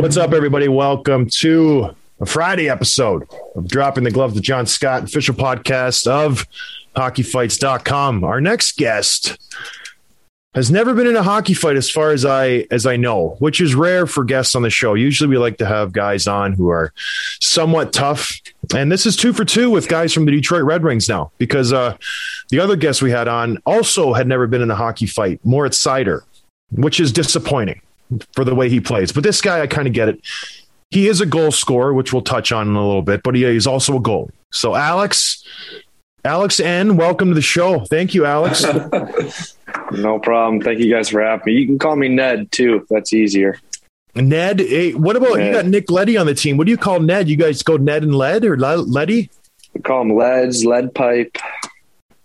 What's up, everybody? Welcome to a Friday episode of Dropping the Gloves with John Scott, official podcast of hockeyfights.com. Our next guest has never been in a hockey fight as far as I as I know, which is rare for guests on the show. Usually we like to have guys on who are somewhat tough. And this is two for two with guys from the Detroit Red Wings now, because uh, the other guest we had on also had never been in a hockey fight, Moritz Seider, which is disappointing for the way he plays. But this guy, I kind of get it. He is a goal scorer, which we'll touch on in a little bit, but he is also a goalie. So, Alex, Alex N, welcome to the show. Thank you, Alex. No problem. Thank you guys for having me. You can call me Ned too. if That's easier. Ned, hey, what about you got Nick Leddy on the team? What do you call Ned? You guys go Ned and Led or Le- Letty? We call them leads, lead pipe.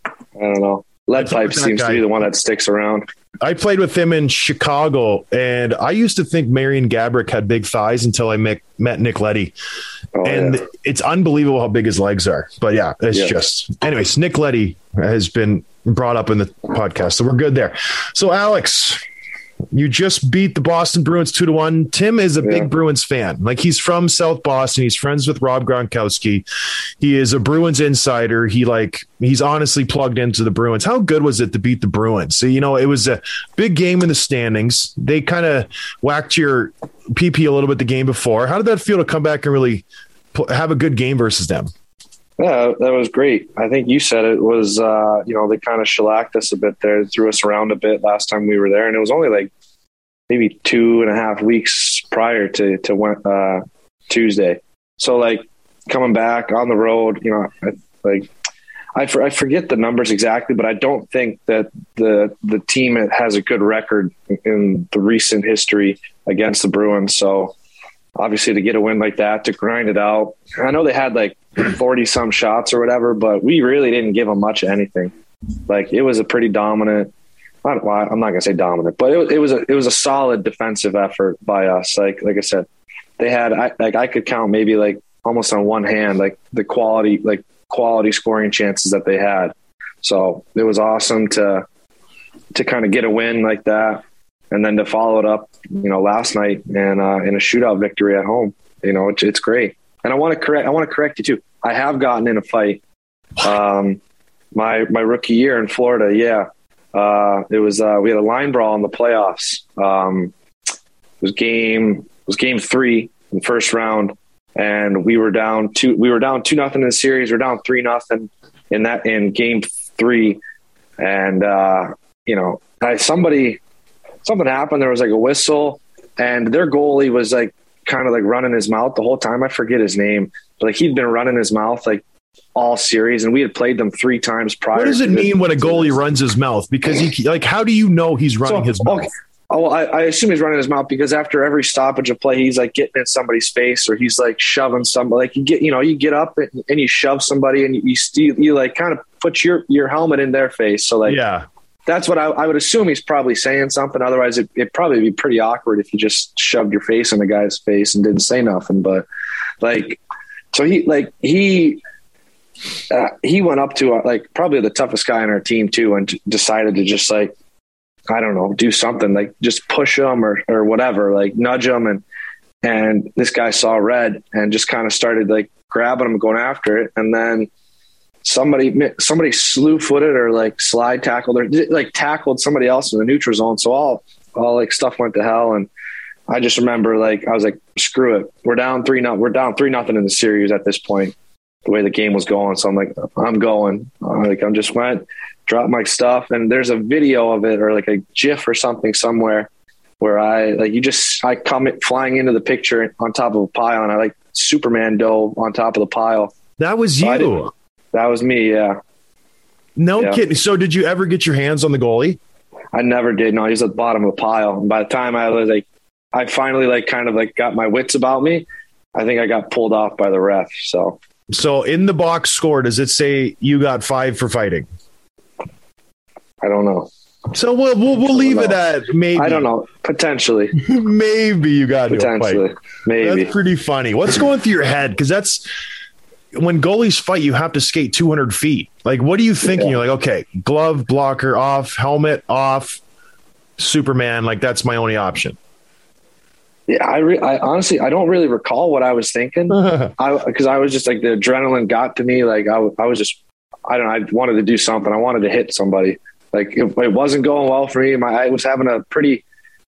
I don't know. Lead pipe seems guy- to be the one that sticks around. I played with him in Chicago, and I used to think Marian Gaborik had big thighs until I met, met Nick Leddy. Oh, and yeah. it's unbelievable how big his legs are. But yeah, it's Yeah. just, anyways, Nick Leddy has been brought up in the podcast, so we're good there. So, Alex, you just beat the Boston Bruins two to one. Tim is a Yeah. big Bruins fan. Like he's from South Boston. He's friends with Rob Gronkowski. He is a Bruins insider. He like he's honestly plugged into the Bruins. How good was it to beat the Bruins? So, you know, it was a big game in the standings. They kind of whacked your PP a little bit the game before. How did that feel to come back and really pl- have a good game versus them? Yeah, that was great. I think you said it was, uh, you know, they kind of shellacked us a bit there, threw us around a bit last time we were there. And it was only like maybe two and a half weeks prior to, to uh, Tuesday. So, like, coming back on the road, you know, I, like, I, for, I forget the numbers exactly, but I don't think that the the team has a good record in the recent history against the Bruins. So, obviously, to get a win like that, to grind it out, I know they had like 40 some shots or whatever, but we really didn't give them much of anything. Like it was a pretty dominant. Not, well, I'm not gonna say dominant, but it was, it was a it was a solid defensive effort by us. Like like I said, they had I, like I could count maybe like almost on one hand like the quality like quality scoring chances that they had. So it was awesome to to kind of get a win like that, and then to follow it up, you know, last night and uh, in a shootout victory at home. You know, it's great. And I want to correct. I want to correct you too. I have gotten in a fight. Um, my my rookie year in Florida. Yeah, uh, it was. Uh, we had a line brawl in the playoffs. Um, it was game. It was game three in the first round, and we were down two. We were down two nothing in the series. We are down three nothing in that in game three, and uh, you know, I, somebody something happened. There was like a whistle, and their goalie was like kind of like running his mouth the whole time. I forget his name, but like he'd been running his mouth like all series, and we had played them three times prior. What does it mean when a goalie runs his mouth? Because he like, how do you know he's running So, his mouth? okay. Oh, I, I assume he's running his mouth because after every stoppage of play, he's like getting in somebody's face or he's like shoving somebody. Like you get, you know, you get up and, and you shove somebody and you you, steal, you like kind of put your your helmet in their face. So like yeah, that's what I, I would assume he's probably saying something. Otherwise, it, it'd probably be pretty awkward if you just shoved your face in the guy's face and didn't say nothing. But like, so he like he uh, he went up to uh, like probably the toughest guy on our team too, and t- decided to just like I don't know, do something like just push him or or whatever, like nudge him, and and this guy saw red and just kind of started like grabbing him, going after it, and then somebody somebody slew footed or like slide tackled or like tackled somebody else in the neutral zone, so all all like stuff went to hell and. I just remember like I was like, screw it. We're down three not we're down three nothing in the series at this point the way the game was going. So I'm like, I'm going. Uh, like I'm just went, dropped my stuff, and there's a video of it or like a GIF or something somewhere where I like you just I come flying into the picture on top of a pile, and I like Superman dove on top of the pile. That was you. didn't- That was me. Yeah, No Yeah. kidding. So did you ever get your hands on the goalie? I never did. No, he's at the bottom of the pile. And by the time I was like, I finally like kind of like got my wits about me. I think I got pulled off by the ref. So So in the box score, does it say you got five for fighting? I don't know. So we'll we'll, we'll leave it at maybe. I don't know. Potentially, Maybe you got into a fight. potentially, maybe. That's pretty funny. What's going through your head? Because that's when goalies fight, you have to skate 200 feet. Like, what are you thinking? You're like, okay, glove, blocker off, helmet off, Superman. Like, that's my only option. Yeah, I, re- I honestly I don't really recall what I was thinking. I because I was just like the adrenaline got to me. Like I, w- I was just I don't know. I wanted to do something. I wanted to hit somebody. Like it, it wasn't going well for me. My I was having a pretty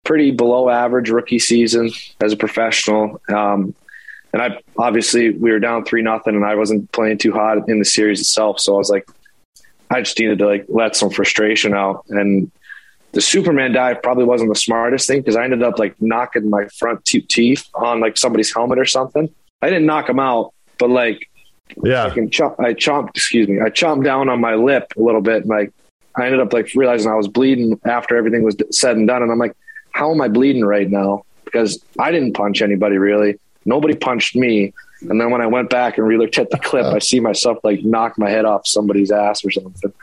pretty below average rookie season as a professional. Um, and I obviously we were down three nothing, and I wasn't playing too hot in the series itself. So I was like, I just needed to like let some frustration out. And the Superman dive probably wasn't the smartest thing because I ended up like knocking my front two teeth on like somebody's helmet or something. I didn't knock them out, but like Yeah. fucking chomp, I chomped, excuse me, I chomped down on my lip a little bit. And like, I ended up like realizing I was bleeding after everything was said and done. And I'm like, how am I bleeding right now? Because I didn't punch anybody really. Nobody punched me. And then when I went back and relooked at the clip, I see myself like knock my head off somebody's ass or something.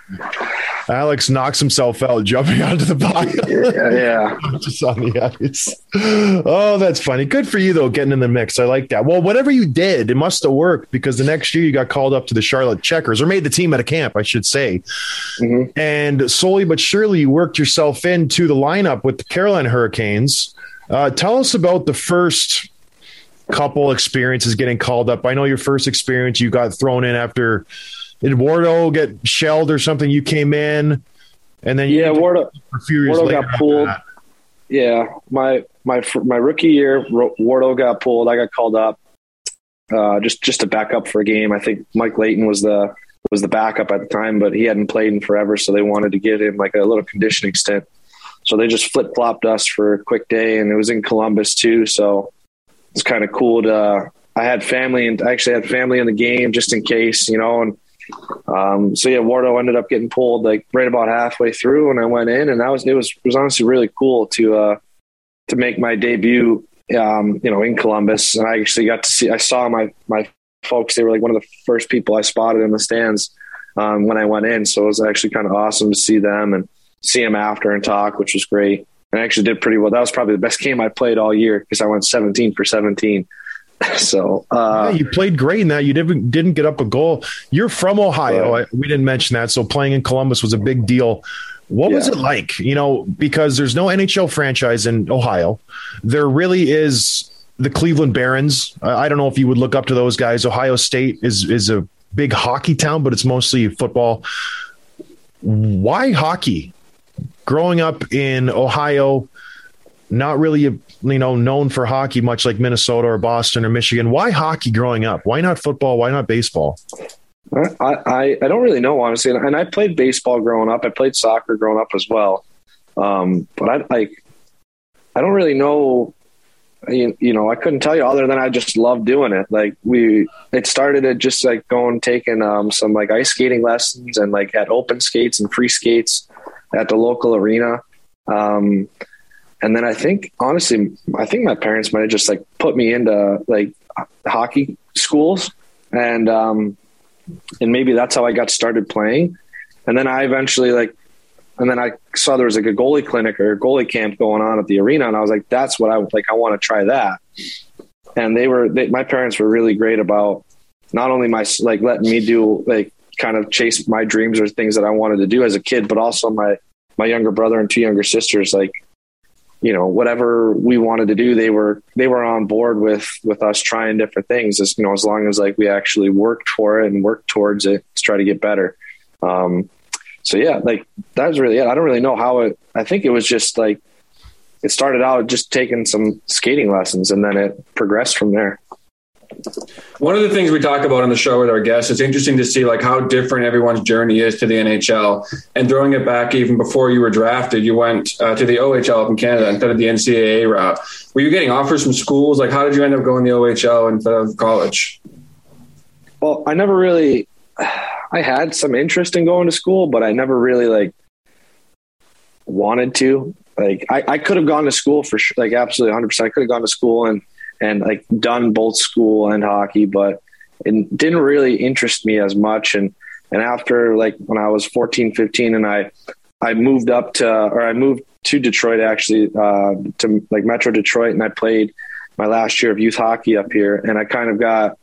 Alex knocks himself out jumping onto the pile. Yeah. yeah. just on the ice. Oh, that's funny. Good for you though, getting in the mix. I like that. Well, whatever you did, it must have worked because the next year you got called up to the Charlotte Checkers or made the team at a camp, I should say. Mhm. And slowly but surely you worked yourself into the lineup with the Carolina Hurricanes. Uh, tell us about the first couple experiences getting called up. I know your first experience you got thrown in after did Wardo get shelled or something? You came in and then you Yeah. Wardo, a few years Wardo got pulled. Yeah, my my my rookie year, Wardo got pulled. I got called up uh, just just to back up for a game. I think Mike Leighton was the was the backup at the time, but he hadn't played in forever, so they wanted to give him like a little conditioning stint. So they just flip flopped us for a quick day, and it was in Columbus too. So it's kind of cool to. I had family, and I actually had family in the game just in case, you know, and um, so yeah, Wardo ended up getting pulled like right about halfway through, and I went in, and that was it was it was honestly really cool to uh, to make my debut, um, you know, in Columbus, and I actually got to see. I saw my my folks; they were like one of the first people I spotted in the stands um, when I went in, so it was actually kind of awesome to see them and see them after and talk, which was great. And I actually did pretty well. That was probably the best game I played all year because I went 17 for 17. so uh, yeah, you played great in that. You didn't didn't get up a goal. You're from Ohio. I, we didn't mention that. So playing in Columbus was a big deal. What was it like? You know, because there's no NHL franchise in Ohio. There really is the Cleveland Barons. I I don't know if you would look up to those guys. Ohio State is is a big hockey town, but it's mostly football. Why hockey? Growing up in Ohio, not really you know known for hockey much like Minnesota or Boston or Michigan. Why hockey growing up? Why not football? Why not baseball? I, I, I don't really know honestly, and, I played baseball growing up. I played soccer growing up as well, um, but I like I don't really know. You, you know, I couldn't tell you other than I just love doing it. Like we, it started at just like going taking um, some like ice skating lessons and like at open skates and free skates at the local arena. Um, and then I think honestly, I think my parents might have just like put me into like hockey schools and um, and maybe that's how I got started playing. And then I eventually like, and then I saw there was like a goalie clinic or goalie camp going on at the arena, and I was like, that's what I like. I want to try that. And they were, they, my parents were really great about not only my like letting me do like kind of chase my dreams or things that I wanted to do as a kid, but also my my younger brother and two younger sisters. Like, you know, whatever we wanted to do, they were they were on board with with us trying different things. As you know, as long as like we actually worked for it and worked towards it to try to get better. Um, so yeah, like that was really it. I don't really know how it. I think it was just like it started out just taking some skating lessons, and then it progressed from there. One of the things we talk about on the show with our guests, it's interesting to see like how different everyone's journey is to the NHL. And throwing it back even before you were drafted, you went uh, to the OHL up in Canada instead of the NCAA route. Were you getting offers from schools? Like, how did you end up going the OHL instead of college? Well, I never really. I had some interest in going to school, but I never really like wanted to. Like, I, I could have gone to school for sure, like absolutely 100. percent I could have gone to school and and like done both school and hockey, but it didn't really interest me as much. And, and after like when I was 14, 15 and I, I moved up to, or I moved to Detroit actually, uh, to like Metro Detroit and I played my last year of youth hockey up here. And I kind of got,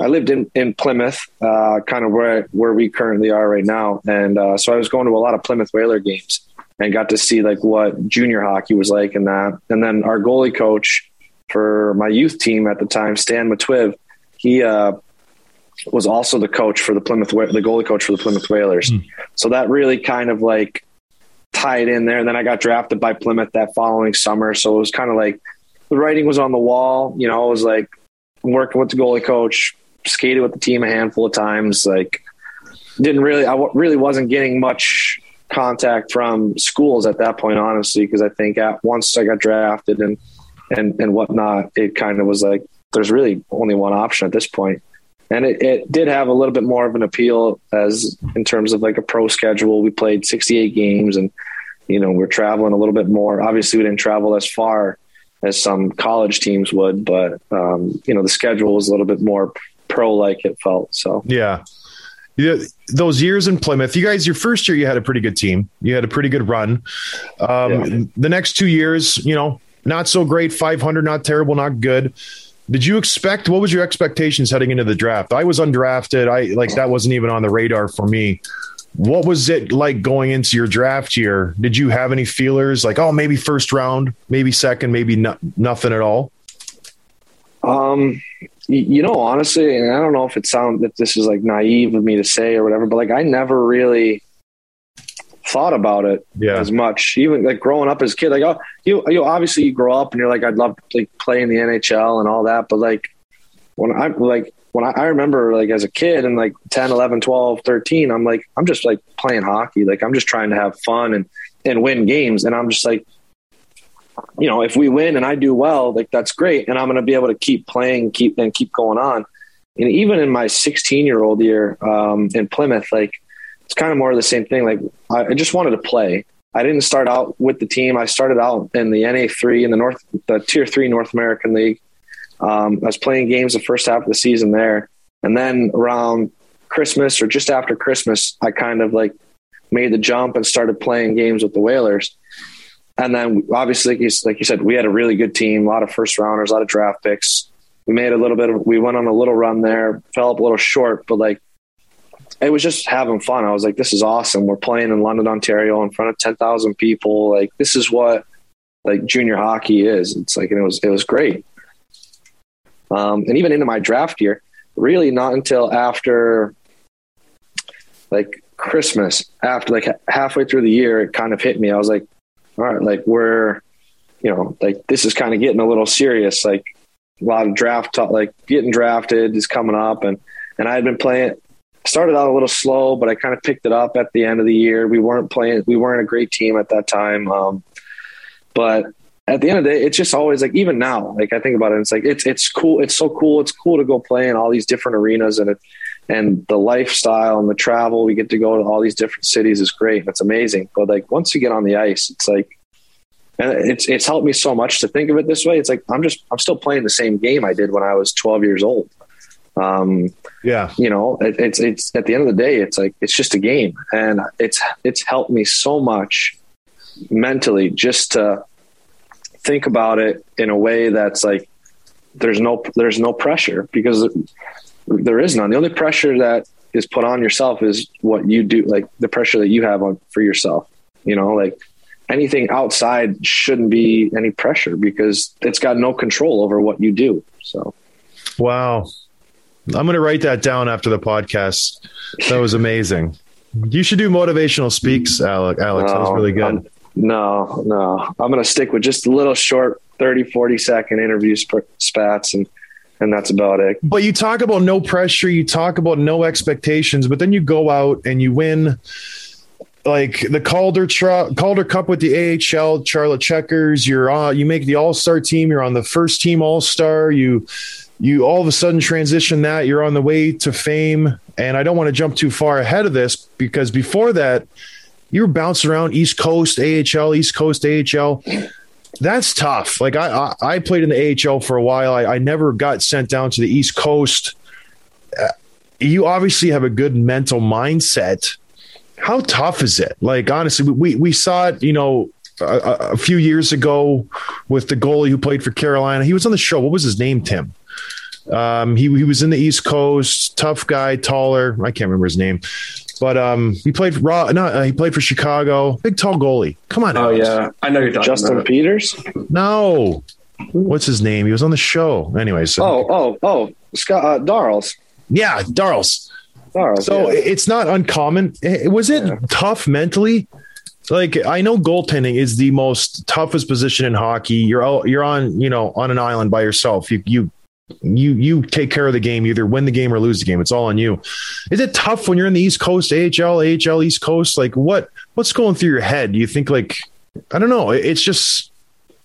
I lived in, in Plymouth, uh, kind of where, where we currently are right now. And, uh, so I was going to a lot of Plymouth Whaler games and got to see like what junior hockey was like and that. And then our goalie coach, for my youth team at the time, Stan Matwijiw, he uh, was also the coach for the Plymouth, the goalie coach for the Plymouth Whalers. Mm. So that really kind of like tied in there. And then I got drafted by Plymouth that following summer. So it was kind of like the writing was on the wall. You know, I was like working with the goalie coach, skated with the team a handful of times. Like didn't really, I w- really wasn't getting much contact from schools at that point, honestly, because I think at once I got drafted and and and whatnot, it kind of was like there's really only one option at this point. And it, it did have a little bit more of an appeal as in terms of like a pro schedule. We played 68 games and, you know, we're traveling a little bit more. Obviously, we didn't travel as far as some college teams would, but, um, you know, the schedule was a little bit more pro like it felt. So, yeah. Yeah, those years in Plymouth, you guys, your first year, you had a pretty good team. You had a pretty good run. Um, yeah. The next two years, you know, not so great. 500, not terrible, not good. Did you expect? What was your expectations heading into the draft? I was undrafted. I like that wasn't even on the radar for me. What was it like going into your draft year? Did you have any feelers like, oh, maybe first round, maybe second, maybe not, nothing at all? Um, you know, honestly, and I don't know if it sounds that this is like naive of me to say or whatever, but like I never really thought about it yeah. as much. Even like growing up as a kid, like oh, you you obviously you grow up and you're like I'd love to like play in the NHL and all that, but like when I like when I, I, remember like as a kid and like 10, 11, 12, 13, I'm like I'm just like playing hockey. Like I'm just trying to have fun and and win games and I'm just like you know, if we win and I do well, like that's great and I'm going to be able to keep playing, keep and keep going on. And even in my 16 year old year um, in Plymouth, like it's kind of more of the same thing. Like I, I just wanted to play. I didn't start out with the team. I started out in the NA three in the North, the Tier three North American League. Um, I was playing games the first half of the season there, and then around Christmas or just after Christmas, I kind of like made the jump and started playing games with the Whalers. And then obviously, like you said, we had a really good team, a lot of first rounders, a lot of draft picks. We made a little bit of, we went on a little run there, fell up a little short, but like it was just having fun. I was like, this is awesome. We're playing in London, Ontario in front of 10,000 people. Like, this is what like junior hockey is. It's like, and it was, it was great. Um, and even into my draft year, really not until after like Christmas, after like halfway through the year, it kind of hit me. I was like, all right, like we're, you know, like this is kind of getting a little serious. Like a lot of draft talk, like getting drafted is coming up. And, and I had been playing, started out a little slow, but I kind of picked it up at the end of the year. We weren't playing, we weren't a great team at that time. Um, but at the end of the day, it's just always like, even now, like I think about it, it's like, it's, it's cool. It's so cool. It's cool to go play in all these different arenas and it, and the lifestyle and the travel, we get to go to all these different cities is great. It's amazing. But like, once you get on the ice, it's like, and it's, it's helped me so much to think of it this way. It's like, I'm just, I'm still playing the same game I did when I was 12 years old. Um, yeah, you know, it, it's it's at the end of the day, it's like it's just a game, and it's it's helped me so much mentally just to think about it in a way that's like there's no there's no pressure because there is none. The only pressure that is put on yourself is what you do, like the pressure that you have on for yourself. You know, like anything outside shouldn't be any pressure because it's got no control over what you do. So, Wow. I'm going to write that down after the podcast. That was amazing. You should do motivational speaks, Alex. Alex, that was really good. I'm- no, no, I'm going to stick with just a little short 30, 40 second interview sp- spats and, and that's about it. But you talk about no pressure, you talk about no expectations, but then you go out and you win like the Calder Tr- Calder Cup with the AHL Charlotte Checkers. You're on, you make the All Star team. You're on the first team All Star. You you all of a sudden transition that. You're on the way to fame. And I don't want to jump too far ahead of this because before that, you were bouncing around East Coast AHL, East Coast AHL. That's tough. Like I, I, I played in the AHL for a while. I, I never got sent down to the East Coast. Uh, you obviously have a good mental mindset. How tough is it? Like honestly, we we saw it. You know, a, a- a few years ago with the goalie who played for Carolina. He was on the show. What was his name? Tim. Um, he he was in the East Coast, tough guy, taller. I can't remember his name, but um, he played for Raw. No, uh, he played for Chicago. Big tall goalie. Come on, Oh Alex. yeah, I know you're Justin about. Peters. No. What's his name? He was on the show. Anyways. Oh, oh, oh, Scott uh, Darls. yeah, Darls. Darls. So yeah. it's not uncommon. Was it tough mentally? Like I know goaltending is the most toughest position in hockey. You're all, you're on, you know, on an island by yourself. You you you you take care of the game, either win the game or lose the game. It's all on you. Is it tough when you're in the East Coast, AHL, AHL East Coast? Like what what's going through your head? Do you think like I don't know. It's just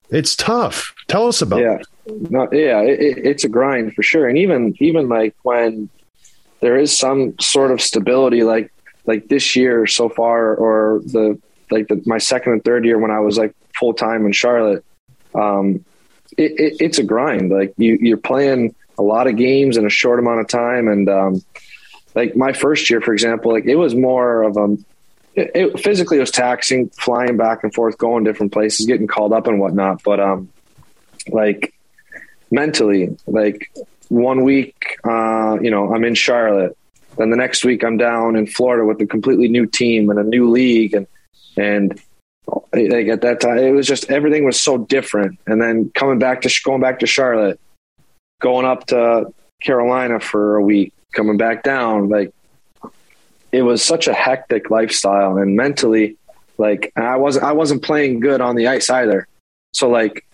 it's tough. Tell us about yeah, it. no, yeah, it, it, it's a grind for sure. And even even like when there is some sort of stability, like like this year so far, or the like the, my second and third year when I was like full time in Charlotte, um, it, it, it's a grind. Like you you're playing a lot of games in a short amount of time, and um, like my first year, for example, like it was more of a it, it physically was taxing, flying back and forth, going different places, getting called up and whatnot. But um, like mentally, like one week, uh, you know, I'm in Charlotte. Then the next week, I'm down in Florida with a completely new team and a new league, and and like at that time, it was just everything was so different. And then coming back to going back to Charlotte, going up to Carolina for a week, coming back down, like it was such a hectic lifestyle, and mentally, like I wasn't I wasn't playing good on the ice either. So like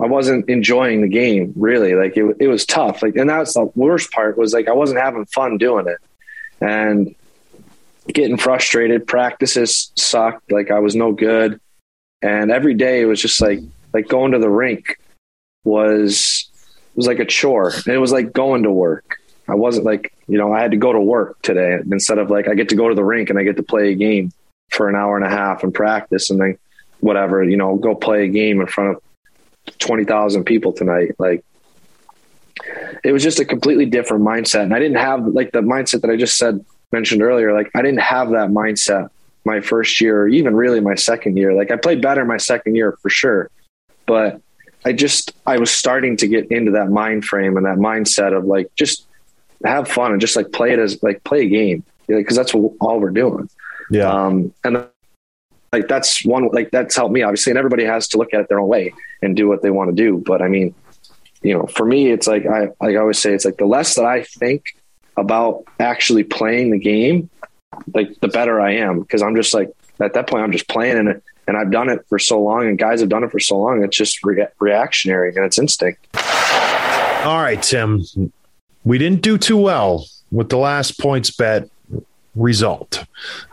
I wasn't enjoying the game really. Like it, it was tough. Like, and that's the worst part was like I wasn't having fun doing it, and getting frustrated. Practices sucked. Like I was no good, and every day it was just like like going to the rink was was like a chore. And it was like going to work. I wasn't like you know I had to go to work today instead of like I get to go to the rink and I get to play a game for an hour and a half and practice and then whatever you know go play a game in front of 20,000 people tonight. Like it was just a completely different mindset. And I didn't have like the mindset that I just said, mentioned earlier. Like I didn't have that mindset my first year, or even really my second year. Like I played better my second year for sure. But I just, I was starting to get into that mind frame and that mindset of like, just have fun and just like play it as like play a game. Cause that's what, all we're doing. Yeah. Um, and like that's one like that's helped me obviously, and everybody has to look at it their own way and do what they want to do. But I mean, you know, for me, it's like I like I always say, it's like the less that I think about actually playing the game, like the better I am because I'm just like at that point I'm just playing and it, and I've done it for so long, and guys have done it for so long. It's just rea- reactionary and it's instinct. All right, Tim. We didn't do too well with the last points bet result.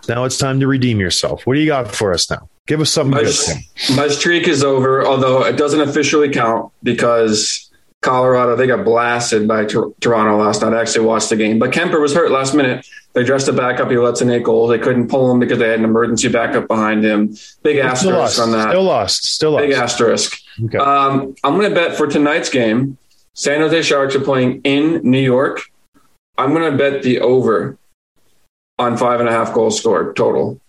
Now it's time to redeem yourself. What do you got for us now? Give us something My, good, Tim. my streak is over, although it doesn't officially count because Colorado they got blasted by Tor- Toronto last night. I actually watched the game, but Kuemper was hurt last minute. They dressed a backup. He lets in eight goals. They couldn't pull him because they had an emergency backup behind him. Big Still asterisk lost. on that. Still lost. Still lost. Big asterisk. Okay. Um, I'm going to bet for tonight's game, San Jose Sharks are playing in New York. I'm going to bet the over on five and a half goals scored total.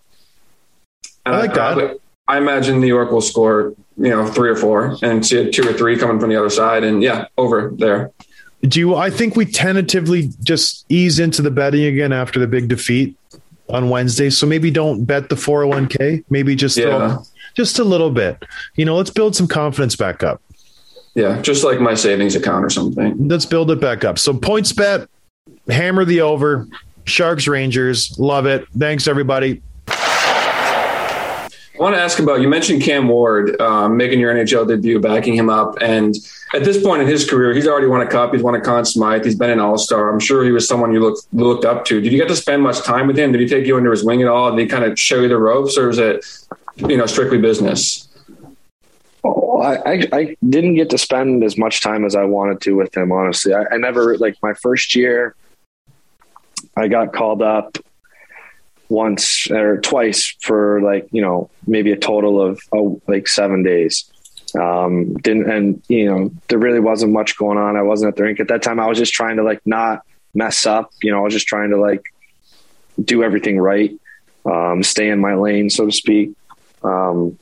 And I like that. I, imagine New York will score, you know, three or four, and see a two or three coming from the other side, and yeah, over there. Do you? I think we tentatively just ease into the betting again after the big defeat on Wednesday. So maybe don't bet the 401k. Maybe just Yeah. throw just a little bit. You know, let's build some confidence back up. Yeah, just like my savings account or something. Let's build it back up. So points bet, hammer the over. Sharks Rangers, love it. Thanks everybody. I want to ask about you mentioned Cam Ward um, making your NHL debut, backing him up, and at this point in his career, he's already won a cup. He's won a Conn Smythe. He's been an All Star. I'm sure he was someone you looked looked up to. Did you get to spend much time with him? Did he take you under his wing at all? Did he kind of show you the ropes, or is it you know strictly business? Oh, I, I, I didn't get to spend as much time as I wanted to with him, honestly. I, I never, like, my first year, I got called up once or twice for, like, you know, maybe a total of, oh, like, seven days. Um, didn't, and, you know, there really wasn't much going on. I wasn't at the rink at that time. I was just trying to, like, not mess up. You know, I was just trying to, like, do everything right, um, stay in my lane, so to speak. Um,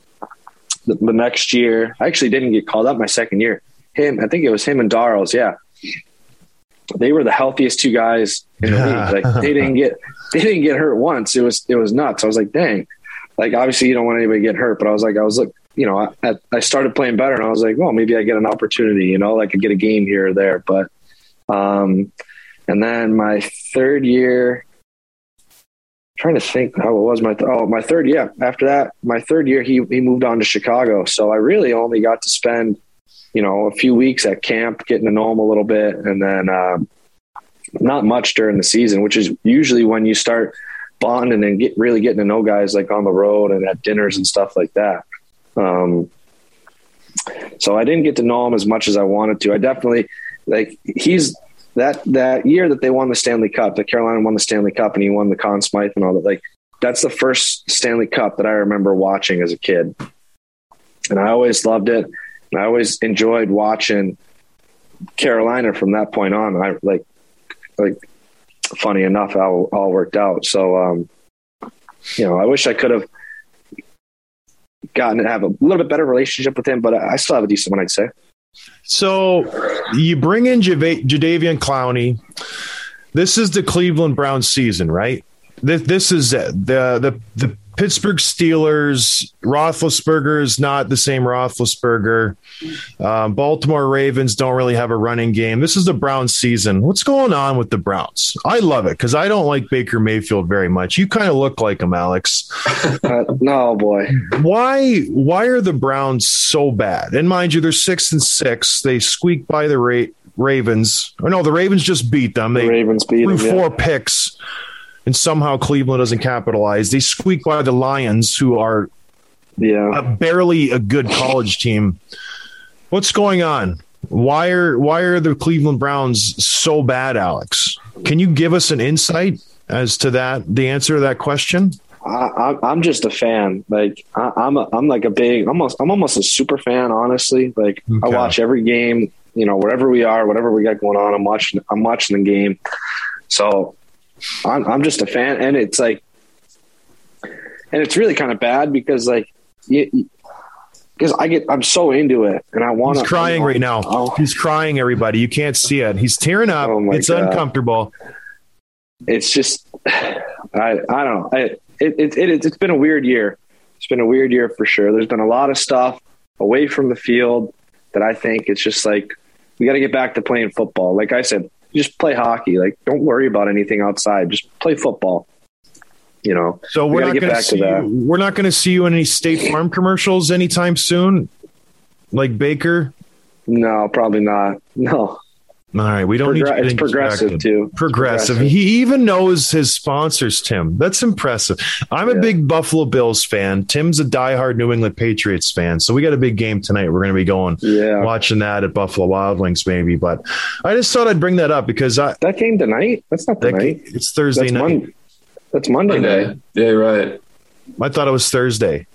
the, the next year, I actually didn't get called up my second year. Him, I think it was him and Darrells. Yeah, they were the healthiest two guys in the league. Like they didn't get they didn't get hurt once. It was it was nuts. I was like, dang. Like obviously you don't want anybody to get hurt, but I was like, I was like, you know, I, I started playing better, and I was like, well, maybe I get an opportunity. You know, like I get a game here or there. But um, and then my third year, trying to think how it was my th- oh my third yeah after that my third year he he moved on to Chicago so I really only got to spend you know a few weeks at camp getting to know him a little bit and then um, not much during the season which is usually when you start bonding and get really getting to know guys like on the road and at dinners and stuff like that um, so I didn't get to know him as much as I wanted to I definitely like he's that that year that they won the Stanley Cup, that Carolina won the Stanley Cup and he won the Conn Smythe and all that, like that's the first Stanley Cup that I remember watching as a kid. And I always loved it. I always enjoyed watching Carolina from that point on. I like like funny enough how all worked out. So um you know, I wish I could have gotten to have a little bit better relationship with him, but I still have a decent one, I'd say. So you bring in Java- Jadeveon Clowney. This is the Cleveland Browns season, right? This, this is the the the Pittsburgh Steelers. Roethlisberger is not the same Roethlisberger. Um, Baltimore Ravens don't really have a running game. This is the Browns season. What's going on with the Browns? I love it because I don't like Baker Mayfield very much. You kind of look like him, Alex. Uh, no boy. why why are the Browns so bad? And mind you, they're six and six. They squeaked by the Ra- Ravens. Or no, the Ravens just beat them. They The Ravens beat threw them, yeah. four picks, and somehow Cleveland doesn't capitalize. They squeak by the Lions, who are Yeah. a barely a good college team. What's going on? Why are why are the Cleveland Browns so bad, Alex? Can you give us an insight as to that? The answer to that question? I, I'm just a fan. Like I, I'm, a, I'm like a big, almost, I'm almost a super fan. Honestly, like I watch every game. You know, wherever we are, whatever we got going on, I'm watching. I'm watching the game. So I'm, I'm just a fan, and it's like, and it's really kind of bad because like, because I get, I'm so into it, and I want He's crying right now. Oh, He's crying, everybody. You can't see it. He's tearing up. Oh it's God. uncomfortable. it's just I I don't know. I, it, it, it it's been a weird year. It's been a weird year for sure. There's been a lot of stuff away from the field that I think it's just like we got to get back to playing football. Like I said, just play hockey. Like don't worry about anything outside. Just play football. You know. So We we're gotta not going to see you, we're not going to see you in any State Farm commercials anytime soon, like Baker. No, probably not. No. All right, we don't need Progr- you it's progressive distracted. too. Progressive. He even knows his sponsors, Tim. That's impressive. I'm a big Buffalo Bills fan. Tim's a diehard New England Patriots fan. So we got a big game tonight. We're going to be going Yeah. watching that at Buffalo Wild Wings, maybe. But I just thought I'd bring that up because I, That game tonight? That's not that, tonight. it's Thursday That's night. Monday. That's Monday night. Monday. Yeah, right. I thought it was Thursday.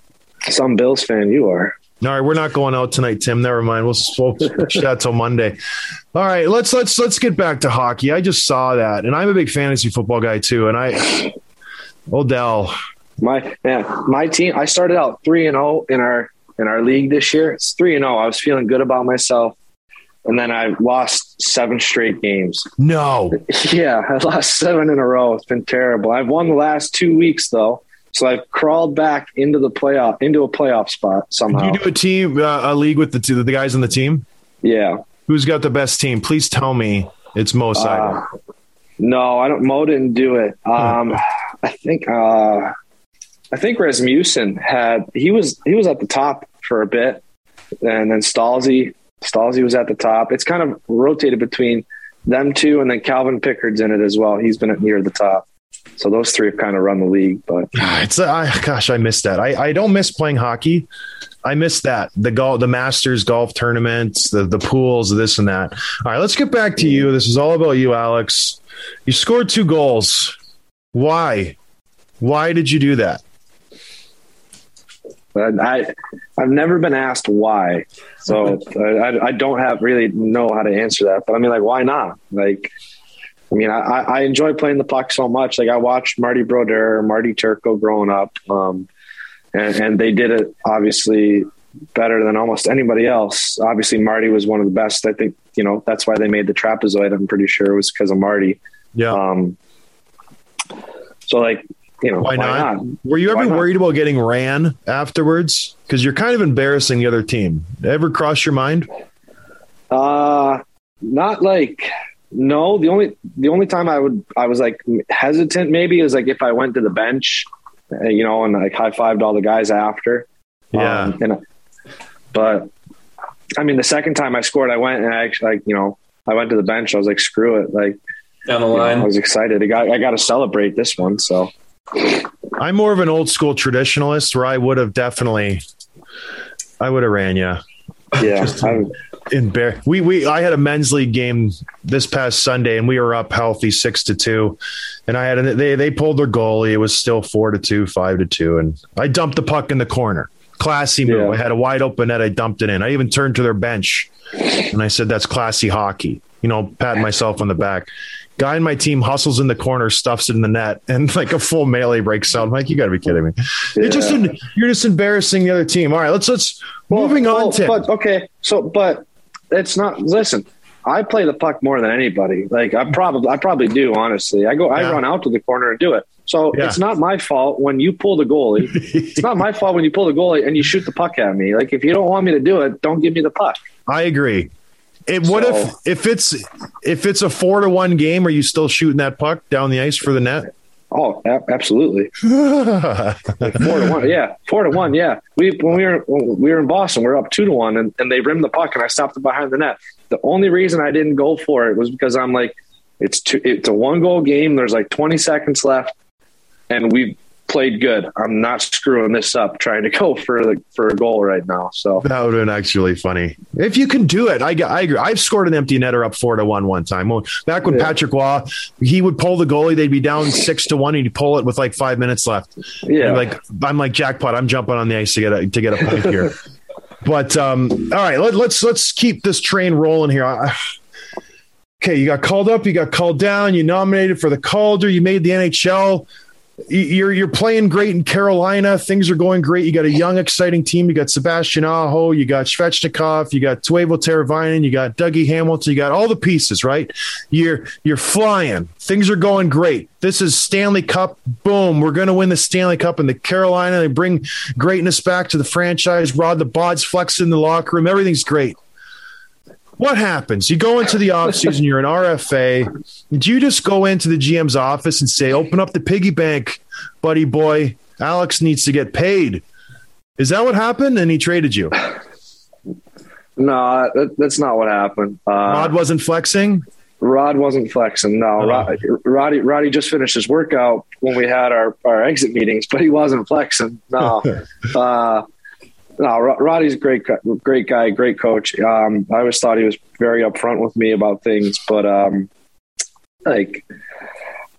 Some Bills fan you are. All right, we're not going out tonight, Tim. Never mind. We'll, we'll push that till Monday. All right, let's let's let's get back to hockey. I just saw that, and I'm a big fantasy football guy too. And I, Odell, My yeah, my team. I started out three and zero in our in our league this year. It's three and zero. I was feeling good about myself, and then I lost seven straight games. No. Yeah, I lost seven in a row. It's been terrible. I've won the last two weeks though, so I've crawled back into the playoff into a playoff spot somehow. You do a team, uh, a league with the two, the guys on the team. yeah. Who's got the best team? Please tell me it's Mo Seider. Uh, no, I don't. Mo didn't do it. Um, I think. Uh, I think Rasmussen had. He was. He was at the top for a bit, and then Stalzy. Stalzy was at the top. It's kind of rotated between them two, and then Calvin Pickard's in it as well. He's been at near the top. So those three have kind of run the league. But It's uh, I, gosh, I miss that. I, I don't miss playing hockey. I miss that the golf, the Masters golf tournaments, the the pools, this and that. All right, let's get back to you. This is all about you, Alex. You scored two goals. Why? Why did you do that? I, I've never been asked why, so I, I don't have really know how to answer that. But I mean, like, why not? Like, I mean, I, I enjoy playing the puck so much. Like, I watched Marty Brodeur, Marty Turco growing up, um, and, and they did it obviously better than almost anybody else. Obviously, Marty was one of the best. I think you know that's why they made the trapezoid. I'm pretty sure it was because of Marty. Yeah. Um, so, like, you know, why, not? Were you Why ever not? worried about getting ran afterwards? Because you're kind of embarrassing the other team. Ever cross your mind? Uh not like no. The only the only time I would I was like hesitant maybe is like if I went to the bench, uh, you know, and like high fived all the guys after. Yeah. Um, and, but I mean, the second time I scored, I went and I actually like you know I went to the bench. I was like, screw it, like Down the you know, line. I was excited. I got I got to celebrate this one. So I'm more of an old school traditionalist where I would have definitely, I would have ran you. yeah, I, Embar- we we I had a men's league game this past Sunday and we were up healthy six to two, and I had a, they they pulled their goalie. It was still four to two, five to two, and I dumped the puck in the corner. Classy move. Yeah. I had a wide open net. I dumped it in. I even turned to their bench and I said, "That's classy hockey." You know, patting myself on the back. Guy in my team hustles in the corner, stuffs it in the net, and like a full melee breaks out. I'm like, you got to be kidding me! You're just you're just embarrassing the other team. All right, let's let's moving on well, to But okay, so but it's not. Listen, I play the puck more than anybody. Like I probably, I probably do. Honestly, I go, Yeah. I run out to the corner and do it. So Yeah. it's not my fault when you pull the goalie. it's not my fault when you pull the goalie and you shoot the puck at me. Like if you don't want me to do it, don't give me the puck. I agree. It, what So- if if it's if it's a four to one game? Are you still shooting that puck down the ice for the net? Oh, absolutely. four to one. Yeah, four to one. Yeah, we when we were when we were in Boston, we are up two to one, and, and they rimmed the puck, and I stopped it behind the net. The only reason I didn't go for it was because I'm like, it's two, it's a one goal game. There's like 20 seconds left, and we played good. I'm not screwing this up trying to go for the, for a goal right now. So That would have been actually funny if you can do it. I, I agree. I've scored an empty netter up four to one one time. Well, Back when Yeah. Patrick Roy, he would pull the goalie, they'd be down six to one, and he'd pull it with like five minutes left. yeah, And like I'm like jackpot. I'm jumping on the ice to get a to get a point here. but um, all right, let, let's let's keep this train rolling here. I- okay, you got called up, you got called down, you nominated for the Calder, you made the NHL. You're you're playing great in Carolina. Things are going great. You got a young, exciting team. You got Sebastian Aho, you got Svechnikov, you got Teuvo Teravainen, you got Dougie Hamilton, you got all the pieces, right? You're you're flying. Things are going great. This is Stanley Cup. Boom, we're going to win the Stanley Cup in the Carolina. They bring greatness back to the franchise. Rod the Bod's flexing in the locker room. Everything's great. What happens? You go into the offseason, you're an RFA. Did you just go into the GM's office and say, open up the piggy bank, buddy boy? Alex needs to get paid. Is that what happened? And he traded you. no, that, that's not what happened. Uh, Rod wasn't flexing. Rod wasn't flexing. No, Oh. Rod, Roddy Roddy just finished his workout when we had our, our exit meetings, but he wasn't flexing. No, uh, no. Roddy's a great great guy, great coach. Um, I always thought he was very upfront with me about things, but um, like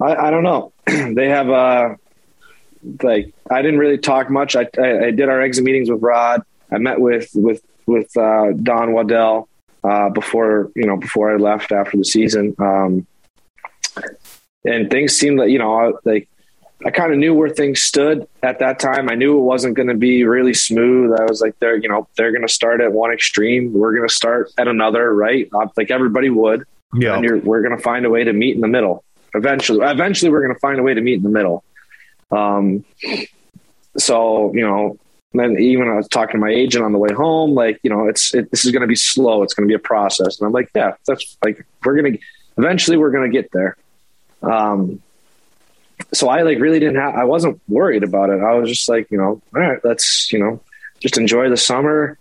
I, I don't know. they have uh, like I didn't really talk much. I, I I did our exit meetings with Rod. I met with with with uh, Don Waddell uh, before you know before I left after the season. Um, and things seemed like you know like I kind of knew where things stood at that time. I knew it wasn't going to be really smooth. I was like, they're, you know, they're going to start at one extreme. We're going to start at another, right? Like everybody would. Yeah. And you're, we're going to find a way to meet in the middle. Eventually, eventually we're going to find a way to meet in the middle. Um, so, you know, then even I was talking to my agent on the way home, like, you know, it's, it, this is going to be slow. It's going to be a process. And I'm like, yeah, that's like, we're going to, eventually we're going to get there. Um, so I like really didn't have, I wasn't worried about it. I was just like, you know, all right, let's, you know, just enjoy the summer,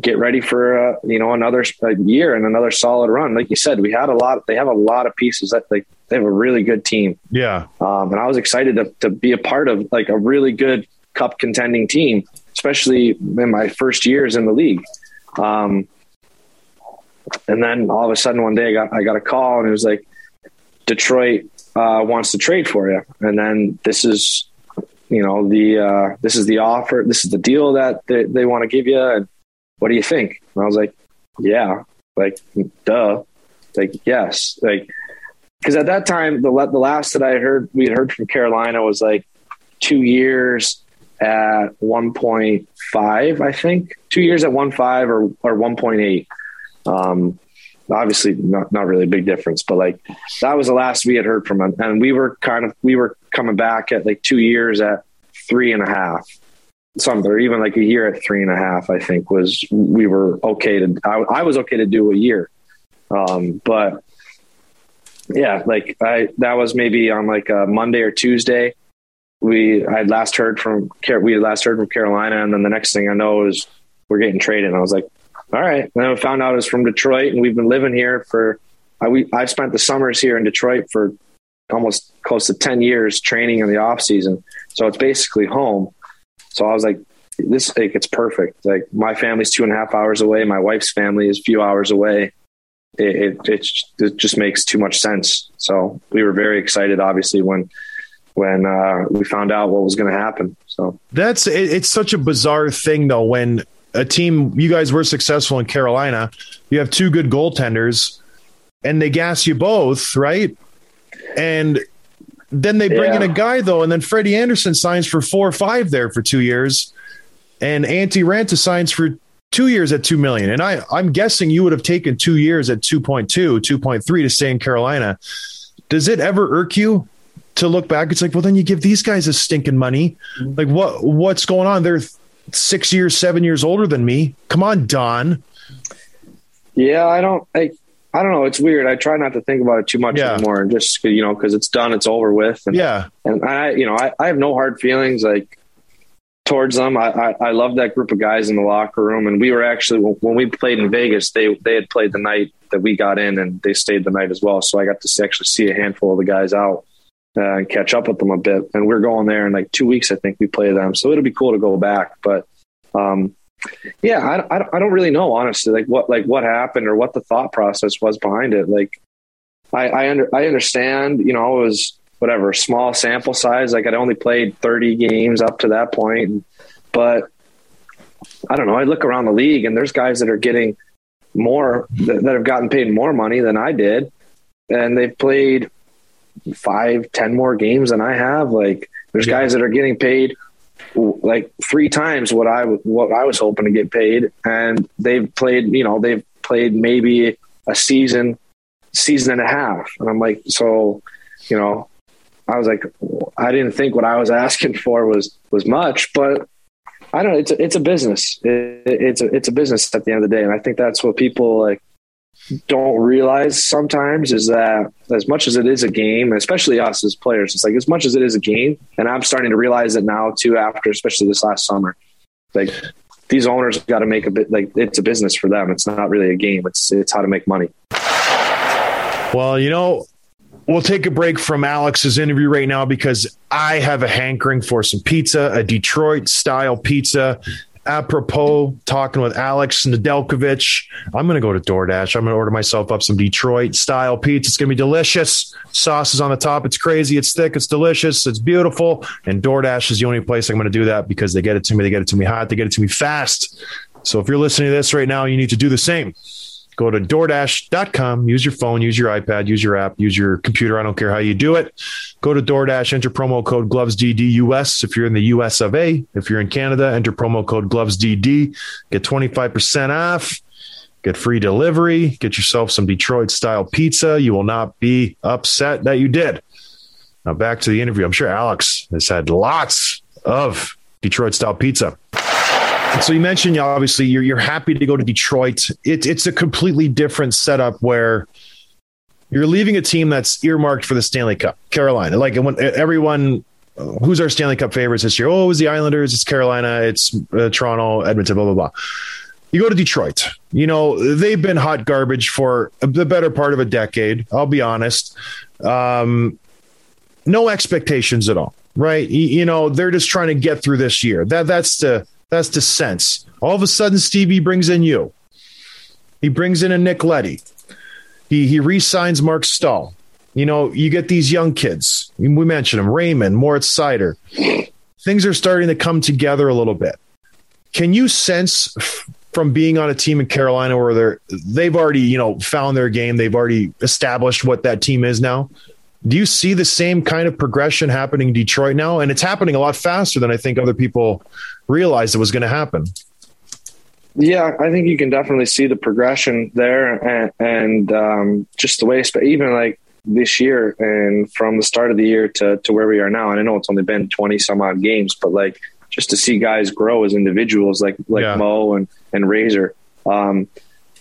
get ready for, uh, you know, another year and another solid run. Like you said, we had a lot, they have a lot of pieces that like, they have a really good team. Yeah. Um, and I was excited to, to be a part of like a really good cup contending team, especially in my first years in the league. Um, and then all of a sudden one day I got, I got a call and it was like, Detroit uh, wants to trade for you. And then this is, you know, the, uh, this is the offer. This is the deal that they, they want to give you. And what do you think? And I was like, yeah, like, duh. Like, yes. Like, cause at that time, the, the last that I heard, we heard from Carolina was like two years at 1.5, I think two years at 1.5 or, or 1.8. Um, obviously not, not really a big difference, but like that was the last we had heard from him. And we were kind of, we were coming back at like two years at three and a half, something, or even like a year at three and a half, I think was, we were okay to, I, I was okay to do a year. Um, but yeah, like I, that was maybe on like a Monday or Tuesday. We, I last heard from, we had last heard from Carolina. And then the next thing I know is we're getting traded. And I was like, all right. And then I found out it was from Detroit, and we've been living here for. I, we I've spent the summers here in Detroit for almost close to ten years training in the off season, so it's basically home. So I was like, this like it's perfect. Like my family's two and a half hours away, my wife's family is a few hours away. It it, it, it just makes too much sense. So we were very excited, obviously, when when uh, we found out what was going to happen. So That's it, it's such a bizarre thing though when a team you guys were successful in Carolina, you have two good goaltenders and they gas you both, right? And then they bring in a guy though, and then Freddie Andersen signs for four or five there for two years, and Antti Raanta signs for two years at two million. And I, I'm guessing you would have taken two years at 2.2, 2.3 to stay in Carolina. Does it ever irk you to look back? It's like, well, then you give these guys a stinking money. Mm-hmm. Like what what's going on? They're six years, seven years older than me. Come on, Don. Yeah, I don't. I, I don't know. It's weird. I try not to think about it too much Yeah. anymore, and just you know, because it's done, it's over with. And, Yeah. and I, you know, I, I have no hard feelings like towards them. I, I, I love that group of guys in the locker room, and we were actually when we played in Vegas, they they had played the night that we got in, and they stayed the night as well. So I got to see, actually see a handful of the guys out uh, and catch up with them a bit. And we're going there in like two weeks, I think we play them. So it'll be cool to go back, but. Um, yeah, I, I, don't- I don't really know honestly, like what like what happened or what the thought process was behind it. Like, I I, under, I understand, you know, it was whatever small sample size. Like I'd only played thirty games up to that point, but I don't know. I look around the league and there's guys that are getting more that, that have gotten paid more money than I did, and they've played five, ten more games than I have. Like there's Yeah. guys that are getting paid like three times what I what I was hoping to get paid, and they've played. You know, they've played maybe a season, season and a half, and I'm like, so, you know, I was like, I didn't think what I was asking for was was much, but I don't know. It's a, it's a business. It, it's a it's a business at the end of the day, and I think that's what people like don't realize sometimes is that as much as it is a game, especially us as players, it's like as much as it is a game, and I'm starting to realize it now too. After especially this last summer, like these owners got to make a bit like it's a business for them. It's not really a game. It's it's how to make money. Well, you know, we'll take a break from Alex's interview right now because I have a hankering for some pizza, a Detroit style pizza. Apropos talking with Alex Nedeljkovic, I'm going to go to DoorDash. I'm going to order myself up some Detroit style pizza. It's going to be delicious. Sauce is on the top. It's crazy. It's thick. It's delicious. It's beautiful. And DoorDash is the only place I'm going to do that because they get it to me. They get it to me hot. They get it to me fast. So if you're listening to this right now, you need to do the same Go to DoorDash.com. Use your phone, use your iPad, use your app, use your computer. I don't care how you do it. Go to DoorDash, enter promo code GlovesDDUS if you're in the US of A. If you're in Canada, enter promo code GlovesDD. Get 25% off. Get free delivery. Get yourself some Detroit style pizza. You will not be upset that you did. Now back to the interview. I'm sure Alex has had lots of Detroit style pizza. So you mentioned obviously you're you're happy to go to Detroit. It, it's a completely different setup where you're leaving a team that's earmarked for the Stanley Cup, Carolina. Like when everyone, who's our Stanley Cup favorites this year? Oh, it was the Islanders. It's Carolina. It's uh, Toronto, Edmonton. Blah blah blah. You go to Detroit. You know they've been hot garbage for the better part of a decade. I'll be honest. Um, no expectations at all, right? You, you know they're just trying to get through this year. That that's the that's the sense. All of a sudden, Stevie brings in you. He brings in a Nick Leddy. He he re-signs Marc Staal. You know, you get these young kids. We mentioned them, Raymond, Moritz Seider. Things are starting to come together a little bit. Can you sense from being on a team in Carolina where they're they've already, you know, found their game, they've already established what that team is now? Do you see the same kind of progression happening in Detroit now? And it's happening a lot faster than I think other people realized it was going to happen. Yeah, I think you can definitely see the progression there, and, and um, just the way, even like this year, and from the start of the year to to where we are now. And I know it's only been twenty some odd games, but like just to see guys grow as individuals, like like Yeah. Mo and and Razor. Um,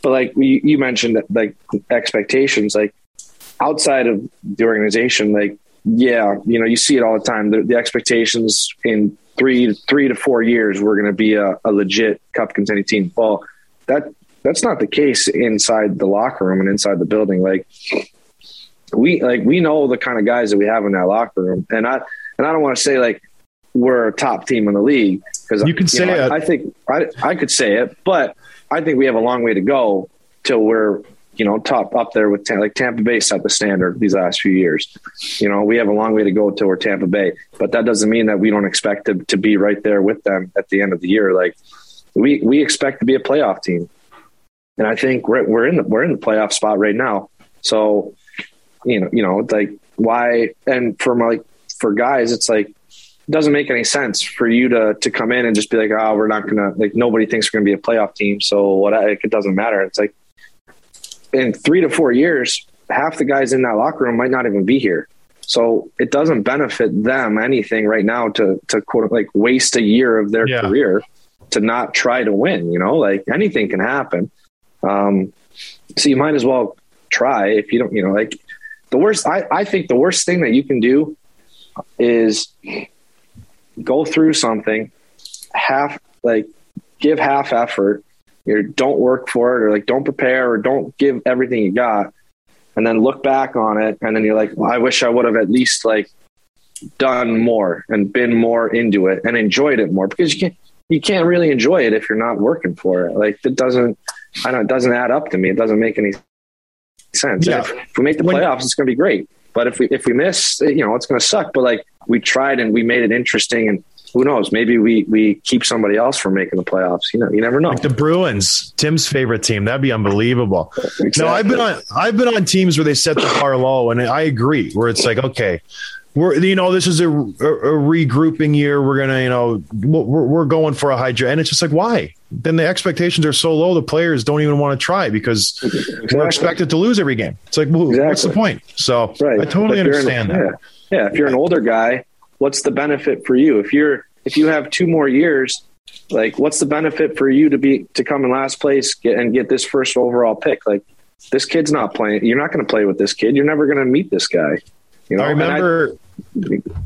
but like you, you mentioned, that, like expectations, like outside of the organization, like yeah, you know, you see it all the time. The, the expectations in three three to four years, we're going to be a, a legit cup contending team. Well, that that's not the case inside the locker room and inside the building. Like we like we know the kind of guys that we have in that locker room, and I and I don't want to say like we're a top team in the league because You can say know, it. I, I think I I could say it, but I think we have a long way to go till we're you know top up there with like Tampa Bay set the standard these last few years. You know we have a long way to go till we're Tampa Bay, but that doesn't mean that we don't expect to to be right there with them at the end of the year. Like we we expect to be a playoff team, and I think we're we're in the we're in the playoff spot right now. So you know you know like why and for my like for guys it's like it doesn't make any sense for you to to come in and just be like oh we're not gonna like nobody thinks we're gonna be a playoff team so what like, it doesn't matter it's like in three to four years half the guys in that locker room might not even be here. So it doesn't benefit them anything right now to to quote like waste a year of their Yeah. career to not try to win you know? Like anything can happen. Um so you might as well try if you don't you know? Like the worst I, I think the worst thing that you can do is go through something half like give half effort or don't work for it or like don't prepare or don't give everything you got and then look back on it and then you're like well, i wish i would have at least like done more and been more into it and enjoyed it more because you can't you can't really enjoy it if you're not working for it. Like it doesn't i don't it doesn't add up to me. It doesn't make any sense. Yeah. If, if we make the When- playoffs it's going to be great. But if we if we miss you know it's going to suck. But like we tried and we made it interesting and who knows maybe we we keep somebody else from making the playoffs you know you never know Like the Bruins, Tim's favorite team. That'd be unbelievable. Exactly. No, I've been on I've been on teams where they set the bar low, and I agree. Where it's like, okay, we're you know this is a, a, a regrouping year. We're gonna you know we're, we're going for a high draft, and it's just like why? Then the expectations are so low, the players don't even want to try because we're expected to lose every game. It's like, well, what's the point? So right I totally If you're an- understand that. yeah. yeah if you're an older guy what's the benefit for you? If you're if you have two more years like what's the benefit for you to be to come in last place get, and get this first overall pick? Like this kid's not playing you're not going to play with this kid. You're never going to meet this guy you know? I remember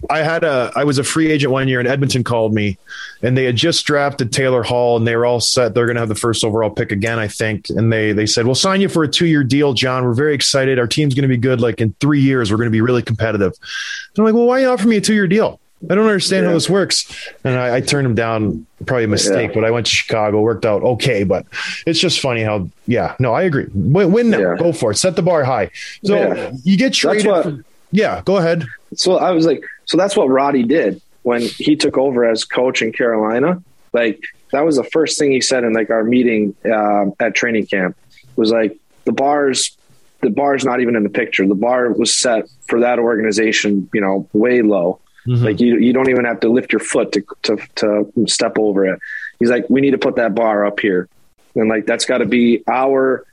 I had a I was a free agent one year and Edmonton called me and they had just drafted Taylor Hall and they were all set they're going to have the first overall pick again I think and they they said we'll sign you for a 2-year deal John we're very excited our team's going to be good like in 3 years we're going to be really competitive. And I'm like well why are you offer me a 2-year deal? I don't understand how this works. And I, I turned him down, probably a mistake, Yeah. but I went to Chicago, worked out okay. But it's just funny how, yeah, no, I agree. Win, win now, Yeah. go for it, set the bar high. So Yeah. you get traded. what- for- yeah, go ahead. So I was like, so that's what Roddy did when he took over as coach in Carolina. Like that was the first thing he said in like our meeting um, at training camp was like, the bars the bar's not even in the picture. The bar was set for that organization, you know, way low. Mhm. Like you, you don't even have to lift your foot to, to, to step over it. He's like, we need to put that bar up here. And like, that's got to be our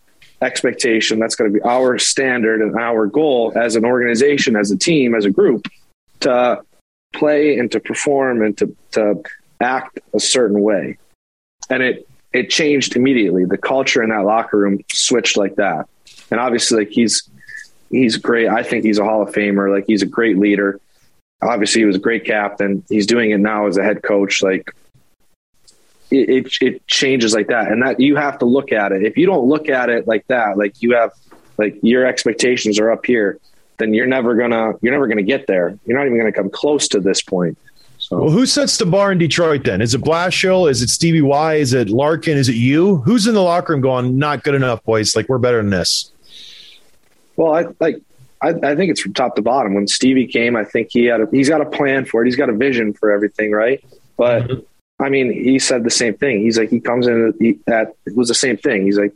expectation. That's to be our standard and our goal as an organization, as a team, as a group to play and to perform and to, to act a certain way. And it, it changed immediately. The culture in that locker room switched like that. And obviously like he's, he's great. I think he's a hall of famer. Like he's a great leader obviously he was a great captain. He's doing it now as a head coach. Like it, it, it changes like that. And that you have to look at it. If you don't look at it like that, like you have, like your expectations are up here, then you're never gonna, you're never gonna get there. You're not even gonna come close to this point. So Well, who sets the bar in Detroit then? Is it Blashill? Is it Stevie Y? Is it Larkin? Is it you? Who's in the locker room going, not good enough, boys? Like, we're better than this. Well, I like. I, I think it's from top to bottom. When Stevie came, I think he had a, he's got a plan for it. He's got a vision for everything, right? But mm-hmm. I mean, he said the same thing. He's like he comes in at it was the same thing. He's like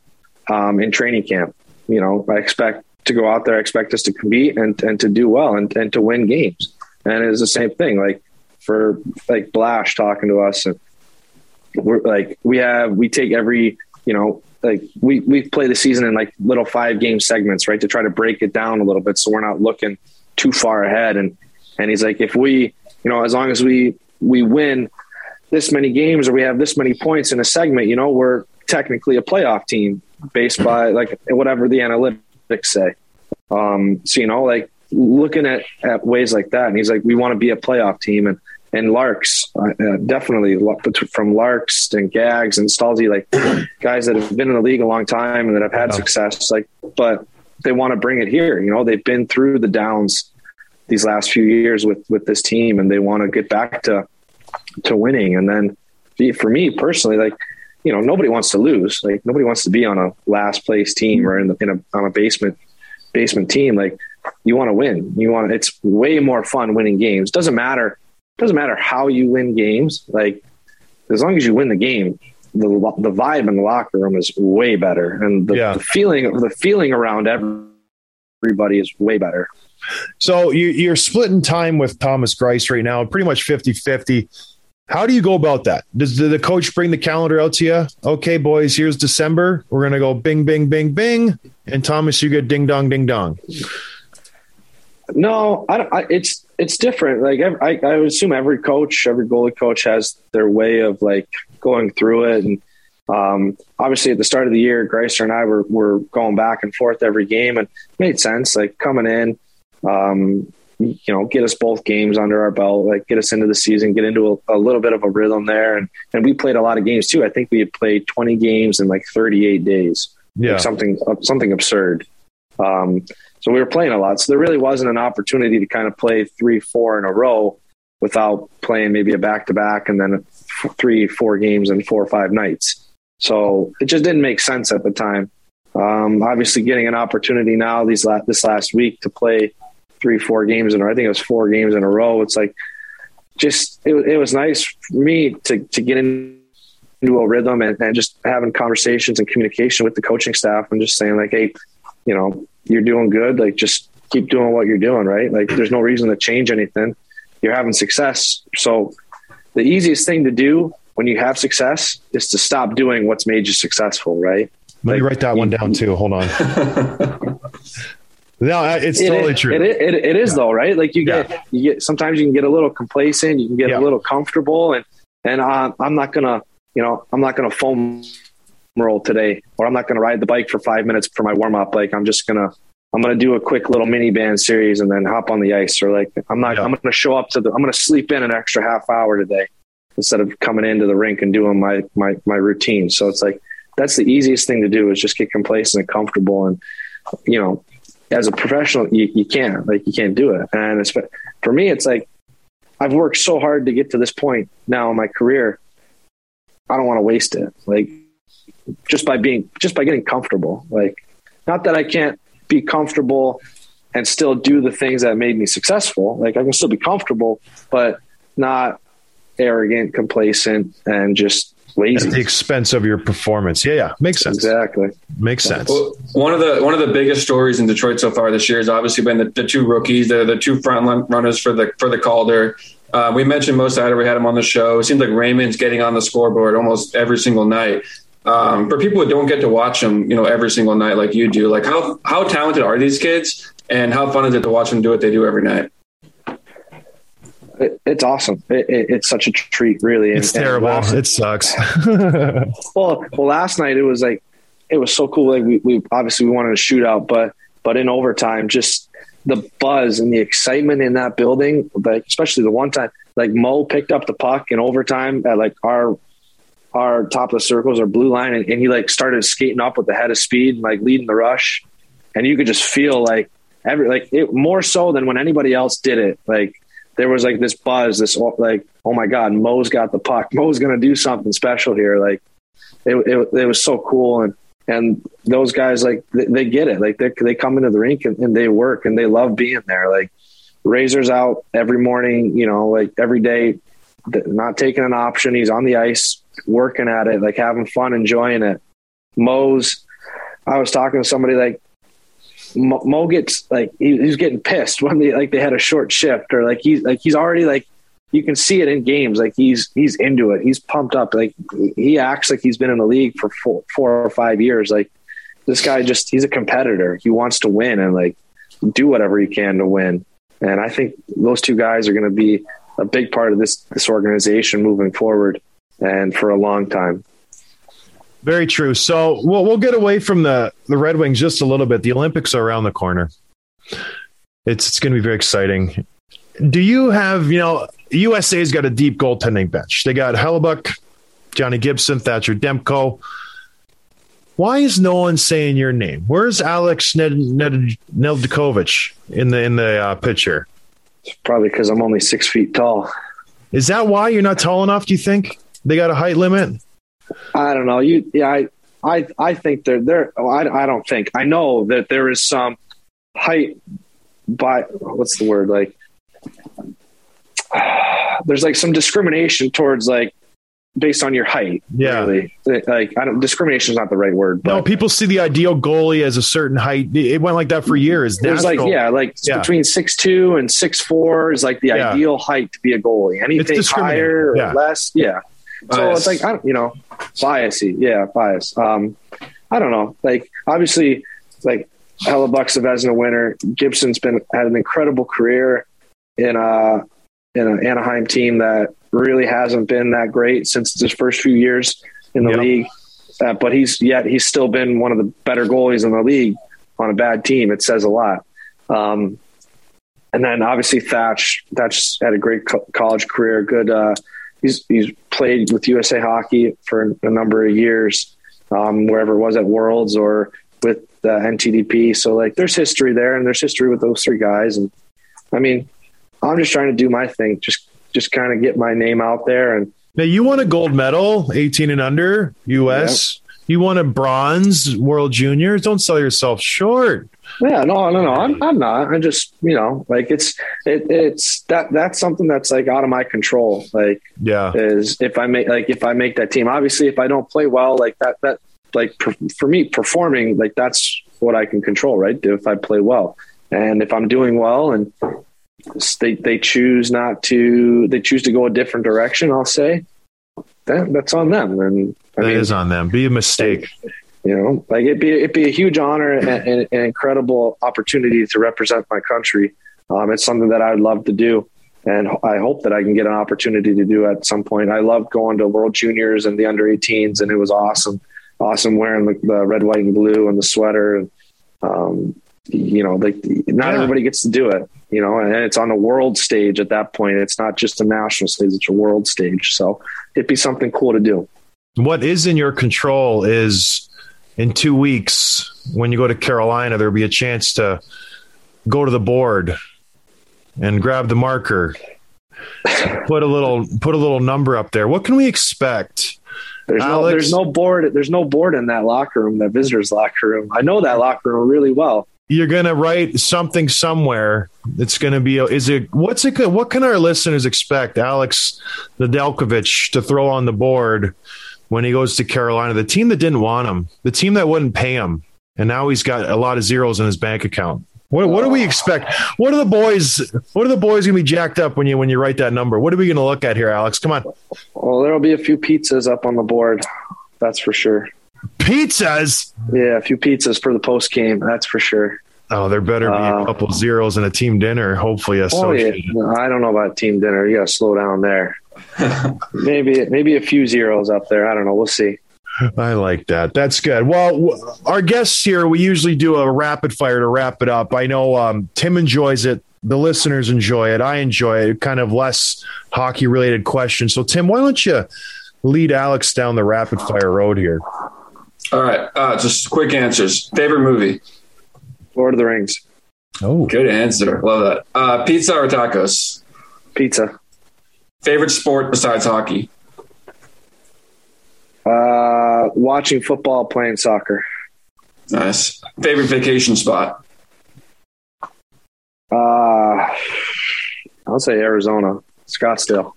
um, in training camp. You know, I expect to go out there. I expect us to compete and and to do well and and to win games. And it's the same thing. Like for like Blash talking to us, and we're like we have we take every you know like we we play the season in like little five game segments, right, to try to break it down a little bit, so we're not looking too far ahead. And and he's like, if we, you know, as long as we we win this many games or we have this many points in a segment, you know, we're technically a playoff team based by like whatever the analytics say. Um, so you know, like looking at at ways like that, and he's like, we want to be a playoff team, and and Larks uh, uh, definitely from Larks and Gags and Stalzy, like guys that have been in the league a long time and that have had Yeah. success, like, but they want to bring it here. You know, they've been through the downs these last few years with with this team, and they want to get back to to winning. And then for me personally, like you know, nobody wants to lose. Like nobody wants to be on a last place team or in, the, in a on a basement basement team. Like you want to win. You want it's way more fun winning games. Doesn't matter. Doesn't matter how you win games. Like as long as you win the game, the the vibe in the locker room is way better, and the, Yeah. the feeling the feeling around everybody is way better. So you, you're splitting time with Thomas Greiss right now, pretty much 50 50. How do you go about that? Does the, coach bring the calendar out to you? Okay, boys, here's December. We're going to go bing, bing, bing, bing. And Thomas, you get ding, dong, ding, dong. No, I. I, it's it's different. Like I, I assume every coach, every goalie coach has their way of like going through it. And um, obviously, at the start of the year, Greiser and I were were going back and forth every game, and made sense. Like coming in, um, you know, get us both games under our belt, like get us into the season, get into a, a little bit of a rhythm there, and and we played a lot of games too. I think we had played twenty games in like thirty eight days Yeah. like something something absurd. Um, so we were playing a lot. So there really wasn't an opportunity to kind of play three, four in a row without playing maybe a back to back and then three, four games in four or five nights. So it just didn't make sense at the time. Um, obviously, getting an opportunity now these la- this last week to play three, four games in, a I think it was four games in a row. It's like just it, wa- it was nice for me to to get in into a rhythm and, and just having conversations and communication with the coaching staff and just saying like, hey, you know, you're doing good. Like just keep doing what you're doing, right? Like there's no reason to change anything. You're having success. So the easiest thing to do when you have success is to stop doing what's made you successful, right? Let me Like, write that one down too. Hold on. no, it's It totally is- true. It, it, it is though, right? Like you get, you get, sometimes you can get a little complacent, you can get Yeah. a little comfortable and, and uh, I'm not to, you know, I'm not to foam roll today, or I'm not to ride the bike for five minutes for my warm up. Like I'm just to, I'm to do a quick little mini band series and then hop on the ice. Or like, I'm not, Yeah. I'm to show up to the, I'm to sleep in an extra half hour today instead of coming into the rink and doing my, my, my routine. So it's like, that's the easiest thing to do is just get complacent and comfortable. And, you know, as a professional, you, you can't, like, you can't do it. And it's, for me, it's like, I've worked so hard to get to this point now in my career. I don't want to waste it. Like, just by being, just by getting comfortable. Like, not that I can't be comfortable and still do the things that made me successful. Like, I can still be comfortable, but not arrogant, complacent, and just lazy. At the expense of your performance. Yeah, yeah. Makes sense. Exactly. Makes sense. Well, one of the one of the biggest stories in Detroit so far this year has obviously been the, the two rookies, the the two front runners for the for the Calder. Uh, we mentioned Mo Seider, we had him on the show. It seems like Raymond's getting on the scoreboard almost every single night. Um, for people who don't get to watch them, you know, every single night like you do, like how how talented are these kids, and how fun is it to watch them do what they do every night? It, it's awesome. It, it, it's such a treat, really. And- It's and terrible. last- It sucks. well, well, last night it was like it was so cool. Like we, we obviously we wanted a shootout, but but in overtime, just the buzz and the excitement in that building, like especially the one time, like Mo picked up the puck in overtime at like our our top of the circles or blue line, and, and he like started skating up with the head of speed, like leading the rush, and you could just feel like every like it more so than when anybody else did it, like. There was like this buzz, this oh, like, oh my God, Mo's got the puck. Mo's going to do something special here. Like, it, it, it was so cool. And and those guys like they, they get it. Like they, they come into the rink and, and they work and they love being there. Like razor's out every morning you know like every day not taking an option. He's on the ice working at it like having fun enjoying it. Mo's i was talking to somebody like mo, gets like he, he's getting pissed when they like they had a short shift or like he's like he's already like you can see it in games. Like he's he's into it. He's pumped up. Like he acts like he's been in the league for four, four or five years. Like this guy just he's a competitor. He wants to win and like do whatever he can to win. And I think those two guys are going to be a big part of this this organization moving forward and for a long time. Very true. So we'll we'll get away from the the Red Wings just a little bit. The Olympics are around the corner. It's it's going to be very exciting. Do you have you know USA's got a deep goaltending bench. They got Hellebuyck, Johnny Gibson, Thatcher Demko. Why is no one saying your name? Where's Alex Ned, Ned, Nedeljkovic in the in the uh, picture? It's probably because I'm only six feet tall. Is that why you're not tall enough? Do you think they got a height limit? I don't know. You, yeah, I, I, I think they're there. Oh, I, I don't think. I know that there is some height by what's the word like. There's like some discrimination towards like based on your height. Yeah. really. Like I don't. Discrimination is not the right word. But No, people see the ideal goalie as a certain height. It went like that for years. There's like yeah, like Yeah. between six two and six four is like the Yeah. ideal height to be a goalie. Anything higher or Yeah. less, yeah. So Bias. it's like I don't, you know, biasy, yeah, bias. Um, I don't know. Like obviously, like Hellebuyck's a Vezina winner. Gibson's been had an incredible career in a in an Anaheim team that really hasn't been that great since his first few years in the Yep. league. Uh, but he's yet he's still been one of the better goalies in the league on a bad team. It says a lot. Um, and then obviously Thatch. Thatch had a great co- college career. Good. Uh, he's he's played with USA Hockey for a number of years, um, wherever it was at Worlds or with the NTDP. So like, there's history there, and there's history with those three guys. And I mean, I'm just trying to do my thing. Just just kind of get my name out there and Now you won a gold medal, 18 and under, US. You won a bronze World Juniors. Don't sell yourself short. Yeah, no, no, no. I'm, I'm not. I'm just, you know, like it's, it, it's that, that's something that's like out of my control. Like, Yeah. is if I make, like, if I make that team, obviously, if I don't play well, like that, that, like per, for me, performing, like that's what I can control, right? If I play well, and if I'm doing well, and they they choose not to, they choose to go a different direction, I'll say that that's on them. And I That mean, is on them. Be a mistake. You know, like it'd be it'd be a huge honor and, and an incredible opportunity to represent my country. Um, it's something that I'd love to do, and I hope that I can get an opportunity to do at some point. I loved going to World Juniors and the under 18s, and it was awesome, awesome wearing the, the red, white, and blue and the sweater. And um, you know, like not Yeah. everybody gets to do it. You know, and it's on the world stage at that point. It's not just a national stage; it's a world stage. So it'd be something cool to do. What is in your control is in two weeks when you go to Carolina, there'll be a chance to go to the board and grab the marker. Put a little put a little number up there. What can we expect? There's no there's no board there's no board in that locker room, that visitors locker room. I know that locker room really well. you're gonna write something somewhere. It's gonna be. Is it? What's it? What can our listeners expect? Alex Nedeljkovic to throw on the board when he goes to Carolina, the team that didn't want him, the team that wouldn't pay him, and now he's got a lot of zeros in his bank account. What, what do we expect? What are the boys? What are the boys gonna be jacked up when you when you write that number? What are we gonna look at here, Alex? Come on, Well, there'll be a few pizzas up on the board. That's for sure. pizzas. Yeah, a few pizzas for the post game. That's for sure. Oh, there better be a Uh, couple zeros and a team dinner. Hopefully, Oh yeah. I don't know about team dinner. You got to slow down there. maybe maybe a few zeros up there. I don't know. We'll see. I like that. That's good. Well, w- our guests here, we usually do a rapid fire to wrap it up. I know um, Tim enjoys it. The listeners enjoy it. I enjoy it. Kind of less hockey related questions. So, Tim, why don't you lead Alex down the rapid fire road here? All right. Uh, just quick answers. Favorite movie? Lord of the Rings, Oh, Good answer. Love that. Uh, pizza or tacos? pizza, Favorite sport besides hockey? uh, watching football, playing soccer. Nice. Favorite vacation spot? Uh, I'll say Arizona, Scottsdale.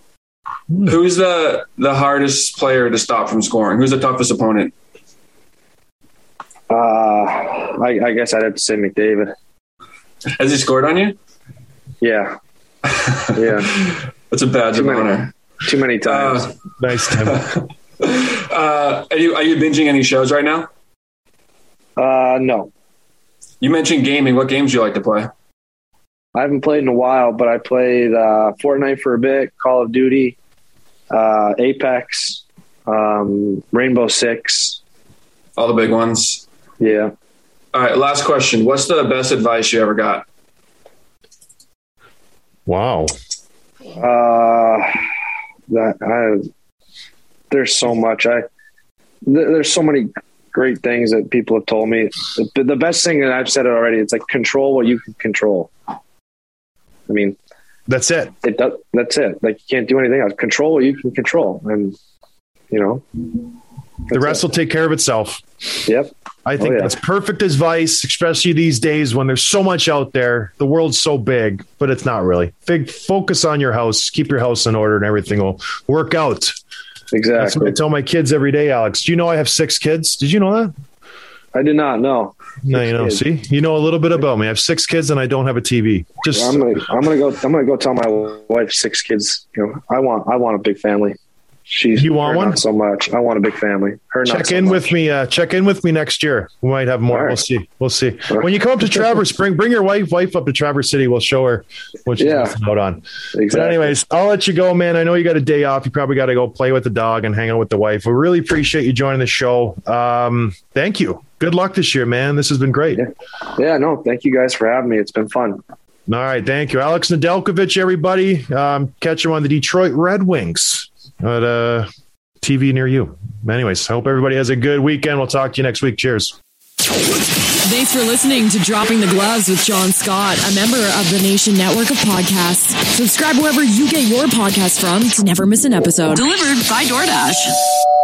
Who's the the hardest player to stop from scoring? Who's the toughest opponent? Uh, I, I guess I'd have to say McDavid. Has he scored on you? Yeah, yeah, That's a badge Too of many. honor. too many times. Uh, nice, Tim. uh, are you are you binging any shows right now? Uh, no, You mentioned gaming. What games do you like to play? I haven't played in a while, but I played uh, Fortnite for a bit, Call of Duty, uh, Apex, um, Rainbow Six. All the big ones. Yeah. All right. Last question. What's the best advice you ever got? Wow. Uh, that I, there's so much. I there- there's so many great things that people have told me. The, the best thing, and I've said it already, it's like control what you can control. I mean, That's it. it does, that's it. Like you can't do anything else. Control what you can control, and you know, The rest will take care of itself. yep. I oh, think Oh, yeah. that's perfect advice, especially these days when there's so much out there. The world's so big, but it's not really. Big focus on your house, keep your house in order, and everything will work out. That's what Exactly. I tell my kids every day, Alex. Do you know I have six kids? Did you know that? I did not know. No, you know. kids. See, you know a little bit about me. I have six kids, and I don't have a TV. Just I'm gonna I'm gonna go I'm gonna go tell my wife six kids. You know, I want I want a big family. She's You want one? Not so much. I want a big family. Her check so in much. with me. Uh, check in with me next year. We might have more. Right. We'll see. We'll see. right. When you come up to Traverse, bring bring your wife wife up to Traverse City. We'll show her what she's Yeah. missing out on. Exactly. But anyways, I'll let you go, man. I know you got a day off. You probably got to go play with the dog and hang out with the wife. We really appreciate you joining the show. Um, thank you. Good luck this year, man. This has been great. Yeah. Yeah, no, thank you guys for having me. It's been fun. All right, thank you, Alex Nedeljkovic. Everybody, um, catch him on the Detroit Red Wings at uh, TV near you. Anyways, I hope everybody has a good weekend. We'll talk to you next week. Cheers. Thanks for listening to Dropping the Gloves with John Scott, a member of the Nation Network of Podcasts. Subscribe wherever you get your podcast from to never miss an episode. Delivered by DoorDash.